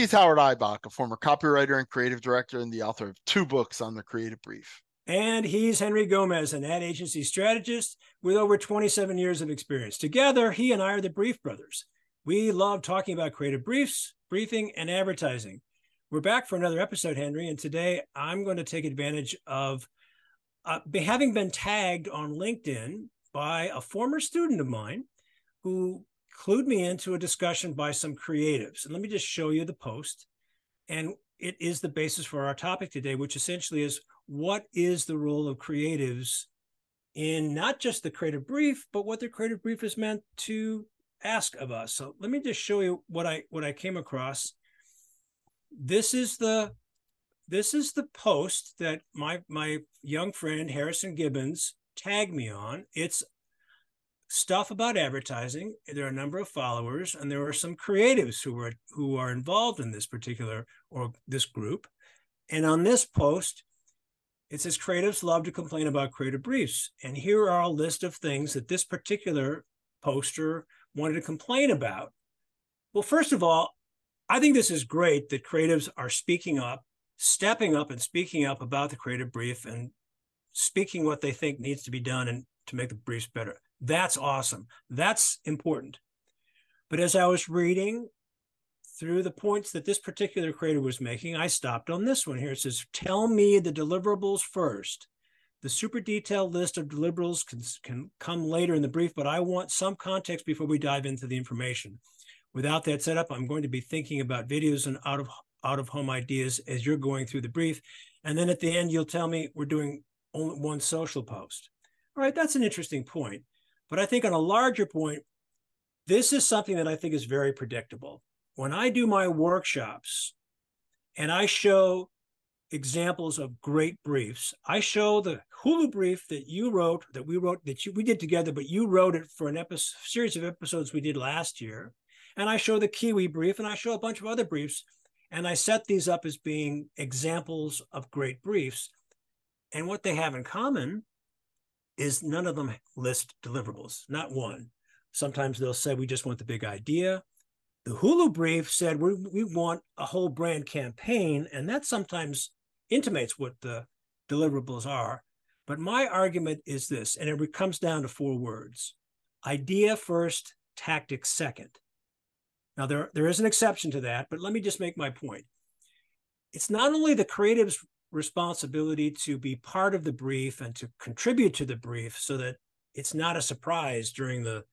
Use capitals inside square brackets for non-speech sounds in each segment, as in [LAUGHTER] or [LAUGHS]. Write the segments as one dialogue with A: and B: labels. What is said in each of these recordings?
A: He's Howard Ibach, a former copywriter and creative director, and the author of two books on the creative brief.
B: And he's Henry Gomez, an ad agency strategist with over 27 years of experience. Together, he and I are the Brief Brothers. We love talking about creative briefs, briefing, and advertising. We're back for another episode, Henry, and today I'm going to take advantage of uh, having been tagged on LinkedIn by a former student of mine who clued me into a discussion by some creatives. And let me just show you the post. And it is the basis for our topic today, which essentially is what is the role of creatives in not just the creative brief, but what the creative brief is meant to ask of us. So let me just show you what I what I came across. This is the this is the post that my my young friend Harrison Gibbons tagged me on. It's stuff about advertising. There are a number of followers, and there are some creatives who are who are involved in this particular or this group. And on this post, it says creatives love to complain about creative briefs. And here are a list of things that this particular poster wanted to complain about. Well, first of all, I think this is great that creatives are speaking up, stepping up and speaking up about the creative brief and speaking what they think needs to be done and to make the briefs better. That's awesome. That's important. But as I was reading through the points that this particular creator was making, I stopped on this one here. It says, Tell me the deliverables first. The super detailed list of deliverables can, can come later in the brief, but I want some context before we dive into the information. Without that setup, I'm going to be thinking about videos and out of out of home ideas as you're going through the brief. And then at the end, you'll tell me we're doing only one social post. All right, that's an interesting point. But I think on a larger point, this is something that I think is very predictable. When I do my workshops and I show examples of great briefs, I show the Hulu brief that you wrote, that we wrote, that you, we did together, but you wrote it for an episode, series of episodes we did last year. And I show the Kiwi brief and I show a bunch of other briefs. And I set these up as being examples of great briefs. And what they have in common is none of them list deliverables, not one. Sometimes they'll say, we just want the big idea. The Hulu brief said, we, we want a whole brand campaign. And that sometimes intimates what the deliverables are. But my argument is this, and it comes down to four words idea first, tactic second. Now, there, there is an exception to that, but let me just make my point. It's not only the creative's responsibility to be part of the brief and to contribute to the brief so that it's not a surprise during the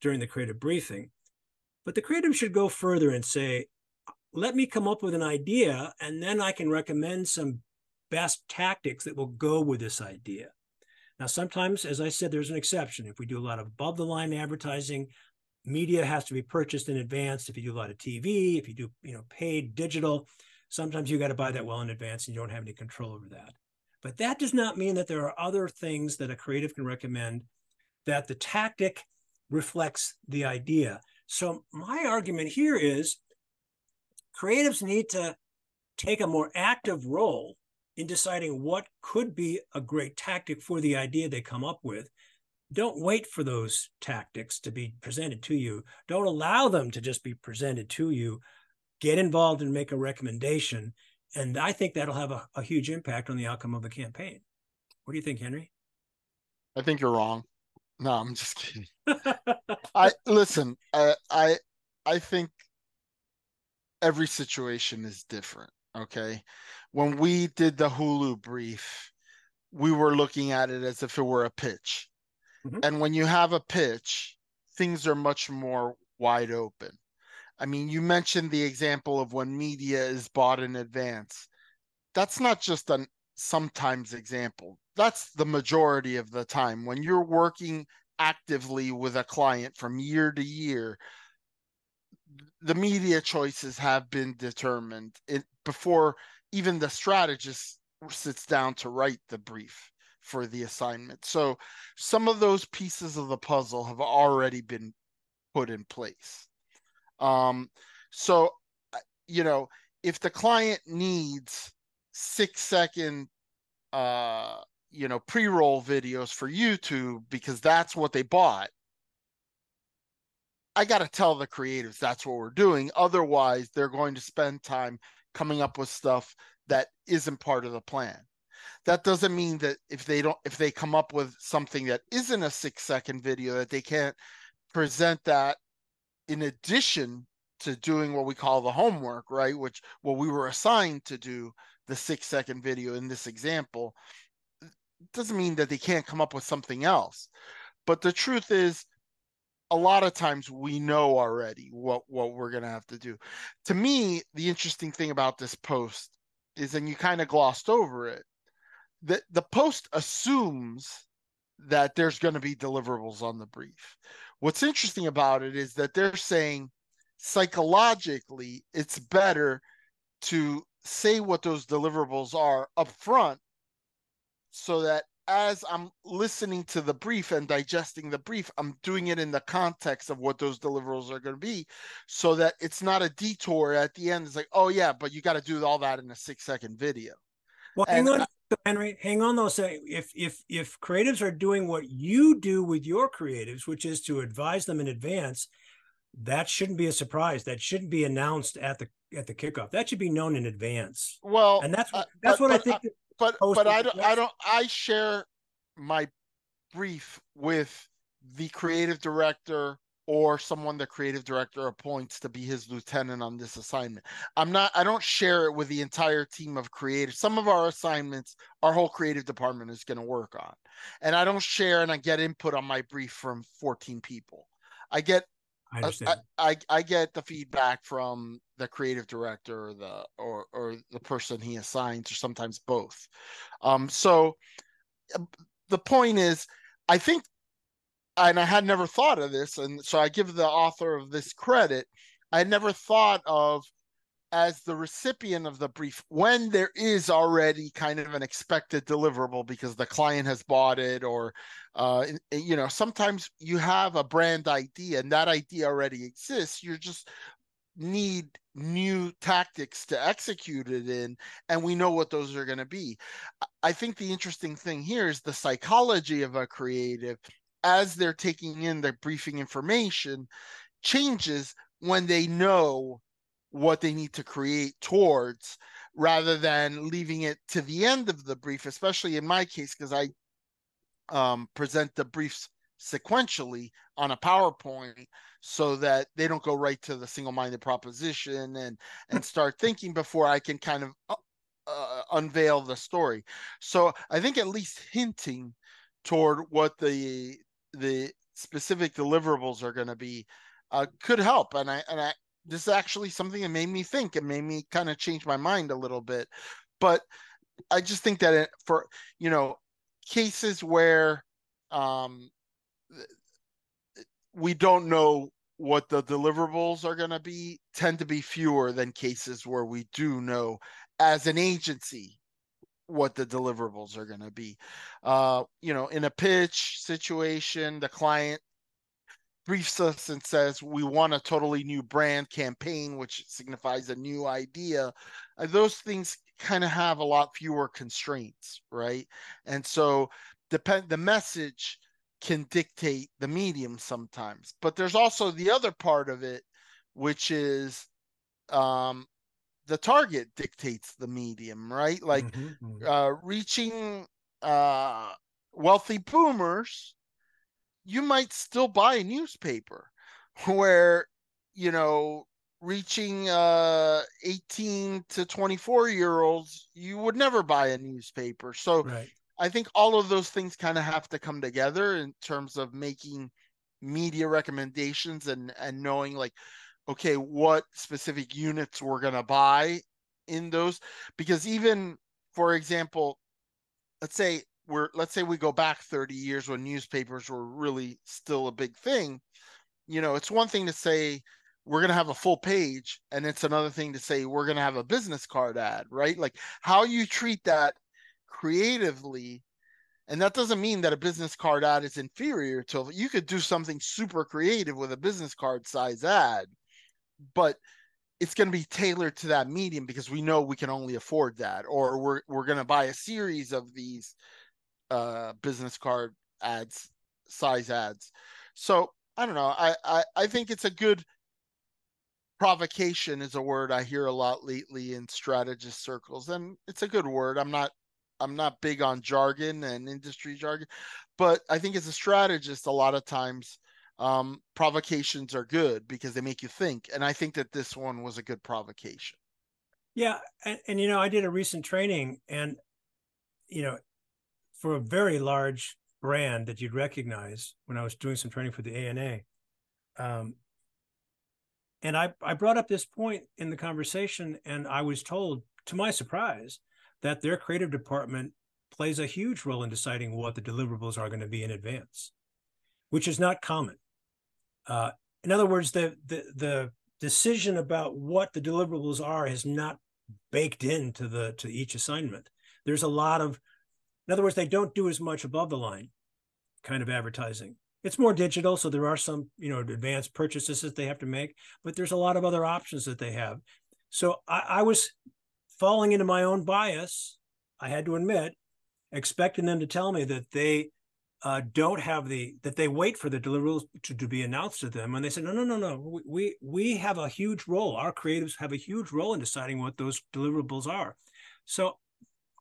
B: during the creative briefing. But the creative should go further and say let me come up with an idea and then i can recommend some best tactics that will go with this idea. Now sometimes as i said there's an exception. If we do a lot of above the line advertising media has to be purchased in advance. If you do a lot of tv if you do you know paid digital Sometimes you got to buy that well in advance and you don't have any control over that. But that does not mean that there are other things that a creative can recommend that the tactic reflects the idea. So, my argument here is creatives need to take a more active role in deciding what could be a great tactic for the idea they come up with. Don't wait for those tactics to be presented to you. Don't allow them to just be presented to you get involved and make a recommendation. And I think that'll have a, a huge impact on the outcome of the campaign. What do you think, Henry?
A: I think you're wrong. No, I'm just kidding. [LAUGHS] I listen. I, I I think every situation is different. Okay, when we did the Hulu brief, we were looking at it as if it were a pitch, mm-hmm. and when you have a pitch, things are much more wide open. I mean, you mentioned the example of when media is bought in advance. That's not just a sometimes example. That's the majority of the time. When you're working actively with a client from year to year, the media choices have been determined it, before even the strategist sits down to write the brief for the assignment. So some of those pieces of the puzzle have already been put in place. Um, so, uh, you know, if the client needs six second, uh, you know, pre roll videos for YouTube because that's what they bought, I got to tell the creatives that's what we're doing. Otherwise, they're going to spend time coming up with stuff that isn't part of the plan. That doesn't mean that if they don't, if they come up with something that isn't a six second video, that they can't present that in addition to doing what we call the homework, right? Which what we were assigned to do the six second video in this example doesn't mean that they can't come up with something else. But the truth is, a lot of times we know already what what we're gonna have to do. To me, the interesting thing about this post is, and you kind of glossed over it, that the post assumes that there's going to be deliverables on the brief. What's interesting about it is that they're saying psychologically it's better to say what those deliverables are up front so that as I'm listening to the brief and digesting the brief, I'm doing it in the context of what those deliverables are going to be so that it's not a detour at the end. It's like, oh, yeah, but you got to do all that in a six second video.
B: Well, hang on, Henry. Hang on, though. Say if if if creatives are doing what you do with your creatives, which is to advise them in advance, that shouldn't be a surprise. That shouldn't be announced at the at the kickoff. That should be known in advance.
A: Well,
B: and that's what uh, that's what
A: but,
B: I think.
A: Uh, but but I don't I don't I share my brief with the creative director or someone the creative director appoints to be his lieutenant on this assignment. I'm not I don't share it with the entire team of creative. Some of our assignments our whole creative department is going to work on. And I don't share and I get input on my brief from 14 people. I get
B: I.
A: I, I, I get the feedback from the creative director or the or or the person he assigns or sometimes both. Um so um, the point is I think and I had never thought of this, and so I give the author of this credit. I never thought of as the recipient of the brief when there is already kind of an expected deliverable because the client has bought it or uh, you know sometimes you have a brand idea and that idea already exists you just need new tactics to execute it in and we know what those are going to be i think the interesting thing here is the psychology of a creative as they're taking in the briefing information changes when they know what they need to create towards rather than leaving it to the end of the brief especially in my case because i um, present the briefs sequentially on a powerpoint so that they don't go right to the single-minded proposition and and start thinking before i can kind of uh, uh, unveil the story. So i think at least hinting toward what the the specific deliverables are going to be uh, could help. And I and I this is actually something that made me think. It made me kind of change my mind a little bit. But I just think that it, for you know cases where um, we don't know what the deliverables are going to be tend to be fewer than cases where we do know as an agency what the deliverables are going to be. Uh, you know, in a pitch situation, the client briefs us and says, We want a totally new brand campaign, which signifies a new idea. Uh, those things kind of have a lot fewer constraints, right? And so depend the message can dictate the medium sometimes. But there's also the other part of it, which is um the target dictates the medium, right? Like mm-hmm, mm-hmm. Uh, reaching uh, wealthy boomers, you might still buy a newspaper. [LAUGHS] Where you know reaching uh 18 to 24 year olds you would never buy a newspaper so right. i think all of those things kind of have to come together in terms of making media recommendations and and knowing like okay, what specific units we're going to buy in those. Because even, for example, let's say we're, let's say we go back 30 years when newspapers were really still a big thing. You know, it's one thing to say, we're going to have a full page and it's another thing to say we're going to have a business card ad right like how you treat that creatively and that doesn't mean that a business card ad is inferior to you could do something super creative with a business card size ad but it's going to be tailored to that medium because we know we can only afford that or we're we're going to buy a series of these uh business card ads size ads so I don't know. I, I I think it's a good provocation is a word I hear a lot lately in strategist circles, and it's a good word. I'm not I'm not big on jargon and industry jargon, but I think as a strategist, a lot of times um, provocations are good because they make you think, and I think that this one was a good provocation.
B: Yeah, and, and you know, I did a recent training, and you know, for a very large brand that you'd recognize when I was doing some training for the ANA. Um, and I, I brought up this point in the conversation, and I was told, to my surprise, that their creative department plays a huge role in deciding what the deliverables are going to be in advance, which is not common. Uh, in other words, the, the the decision about what the deliverables are is not baked into the to each assignment. There's a lot of, in other words, they don't do as much above the line kind of advertising. It's more digital, so there are some you know advanced purchases that they have to make, but there's a lot of other options that they have. So I, I was falling into my own bias. I had to admit, expecting them to tell me that they uh, don't have the that they wait for the deliverables to, to be announced to them and they say no no no no. We we have a huge role. Our creatives have a huge role in deciding what those deliverables are. So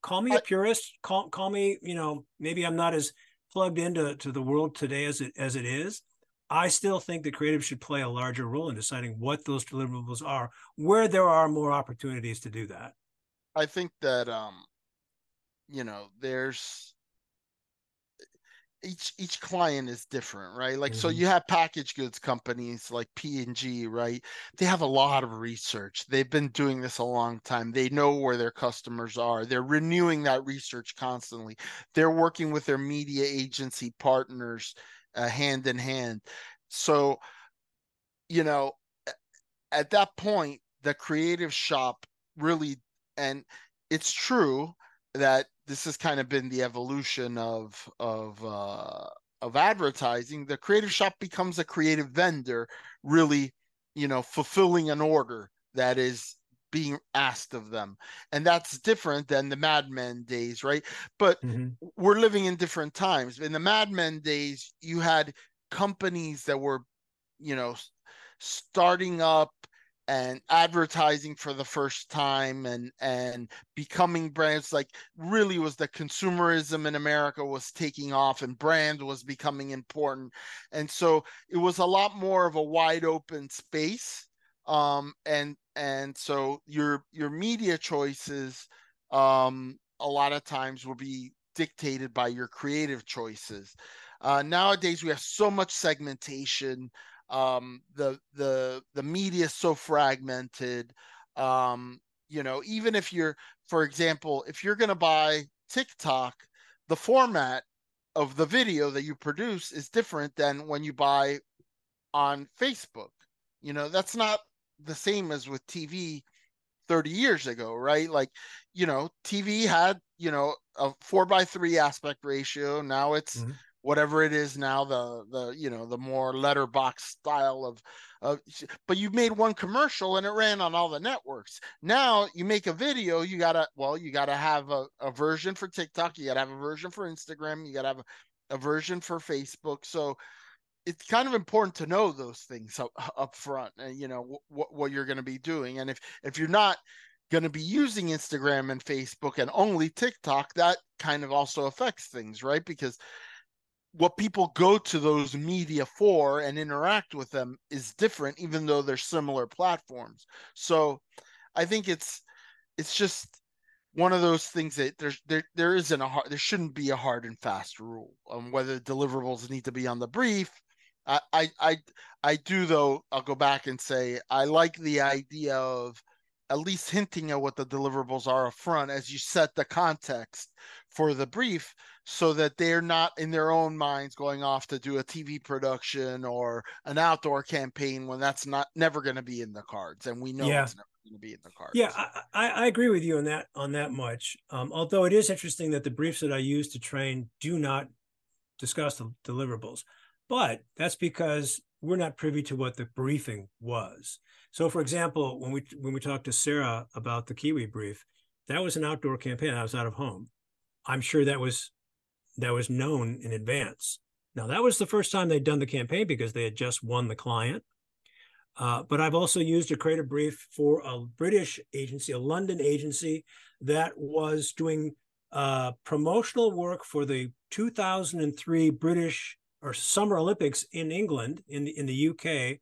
B: call me a purist. Call, call me you know maybe i'm not as plugged into to the world today as it as it is. I still think the creative should play a larger role in deciding what those deliverables are where there are more opportunities to do that.
A: I think that um you know there's each each client is different right? Like mm-hmm. so you have package goods companies like p&g right? They have a lot of research. They've been doing this a long time. They know where their customers are. They're renewing that research constantly. They're working with their media agency partners uh, hand in hand. So you know at that point the creative shop really and it's true that this has kind of been the evolution of of uh, of advertising. The creative shop becomes a creative vendor, really, you know, fulfilling an order that is being asked of them, and that's different than the Mad Men days, right? But mm-hmm. we're living in different times. In the Mad Men days, you had companies that were, you know, starting up and advertising for the first time and and becoming brands like really was the consumerism in America was taking off and brand was becoming important. And so it was a lot more of a wide open space um and and so your your media choices um a lot of times will be dictated by your creative choices. Uh nowadays we have so much segmentation um, the the the media is so fragmented um, you know even if you're for example if you're going to buy tiktok the format of the video that you produce is different than when you buy on facebook. You know that's not the same as with tv 30 years ago right? Like you know tv had you know a four by three aspect ratio. Now it's mm-hmm whatever it is now the the you know the more letterbox style of of but you made one commercial and it ran on all the networks. Now you make a video you gotta well you gotta have a, a version for tiktok you gotta have a version for instagram you gotta have a, a version for facebook. So it's kind of important to know those things up, [LAUGHS] up front and you know what what you're going to be doing. And if if you're not going to be using Instagram and Facebook and only TikTok that kind of also affects things right? Because what people go to those media for and interact with them is different even though they're similar platforms. So i think it's it's just one of those things that there's there there isn't a hard there shouldn't be a hard and fast rule on whether deliverables need to be on the brief. I, I i i do though i'll go back and say i like the idea of at least hinting at what the deliverables are up front as you set the context for the brief so that they're not in their own minds going off to do a TV production or an outdoor campaign when that's not never going to be in the cards and we know yeah. it's never going to be in the cards.
B: Yeah, I, I agree with you on that on that much. Um, although it is interesting that the briefs that I use to train do not discuss the deliverables, but that's because we're not privy to what the briefing was. So, for example, when we when we talked to Sarah about the Kiwi brief, that was an outdoor campaign. I was out of home. I'm sure that was that was known in advance. Now, that was the first time they'd done the campaign because they had just won the client. Uh, but I've also used a creative brief for a British agency, a London agency that was doing uh, promotional work for the 2003 British or Summer Olympics in England, in the, in the UK,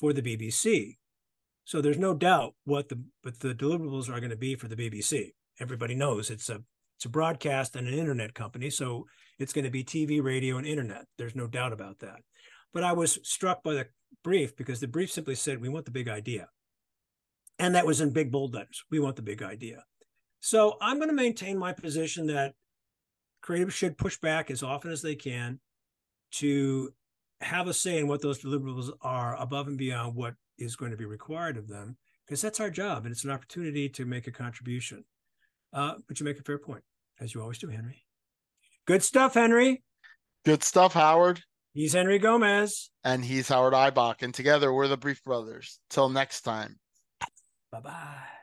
B: for the BBC. So there's no doubt what the but the deliverables are going to be for the BBC. Everybody knows it's a it's a broadcast and an internet company, so it's going to be TV, radio, and internet. There's no doubt about that. But I was struck by the brief because the brief simply said, we want the big idea. And that was in big bold letters. We want the big idea. So I'm going to maintain my position that creatives should push back as often as they can to have a say in what those deliverables are above and beyond what is going to be required of them, because that's our job and it's an opportunity to make a contribution. Uh, but you make a fair point, as you always do, Henry. Good stuff, Henry.
A: Good stuff, Howard.
B: He's Henry Gomez.
A: And he's Howard Ibach. And together we're the Brief Brothers. Till next time.
B: Bye bye.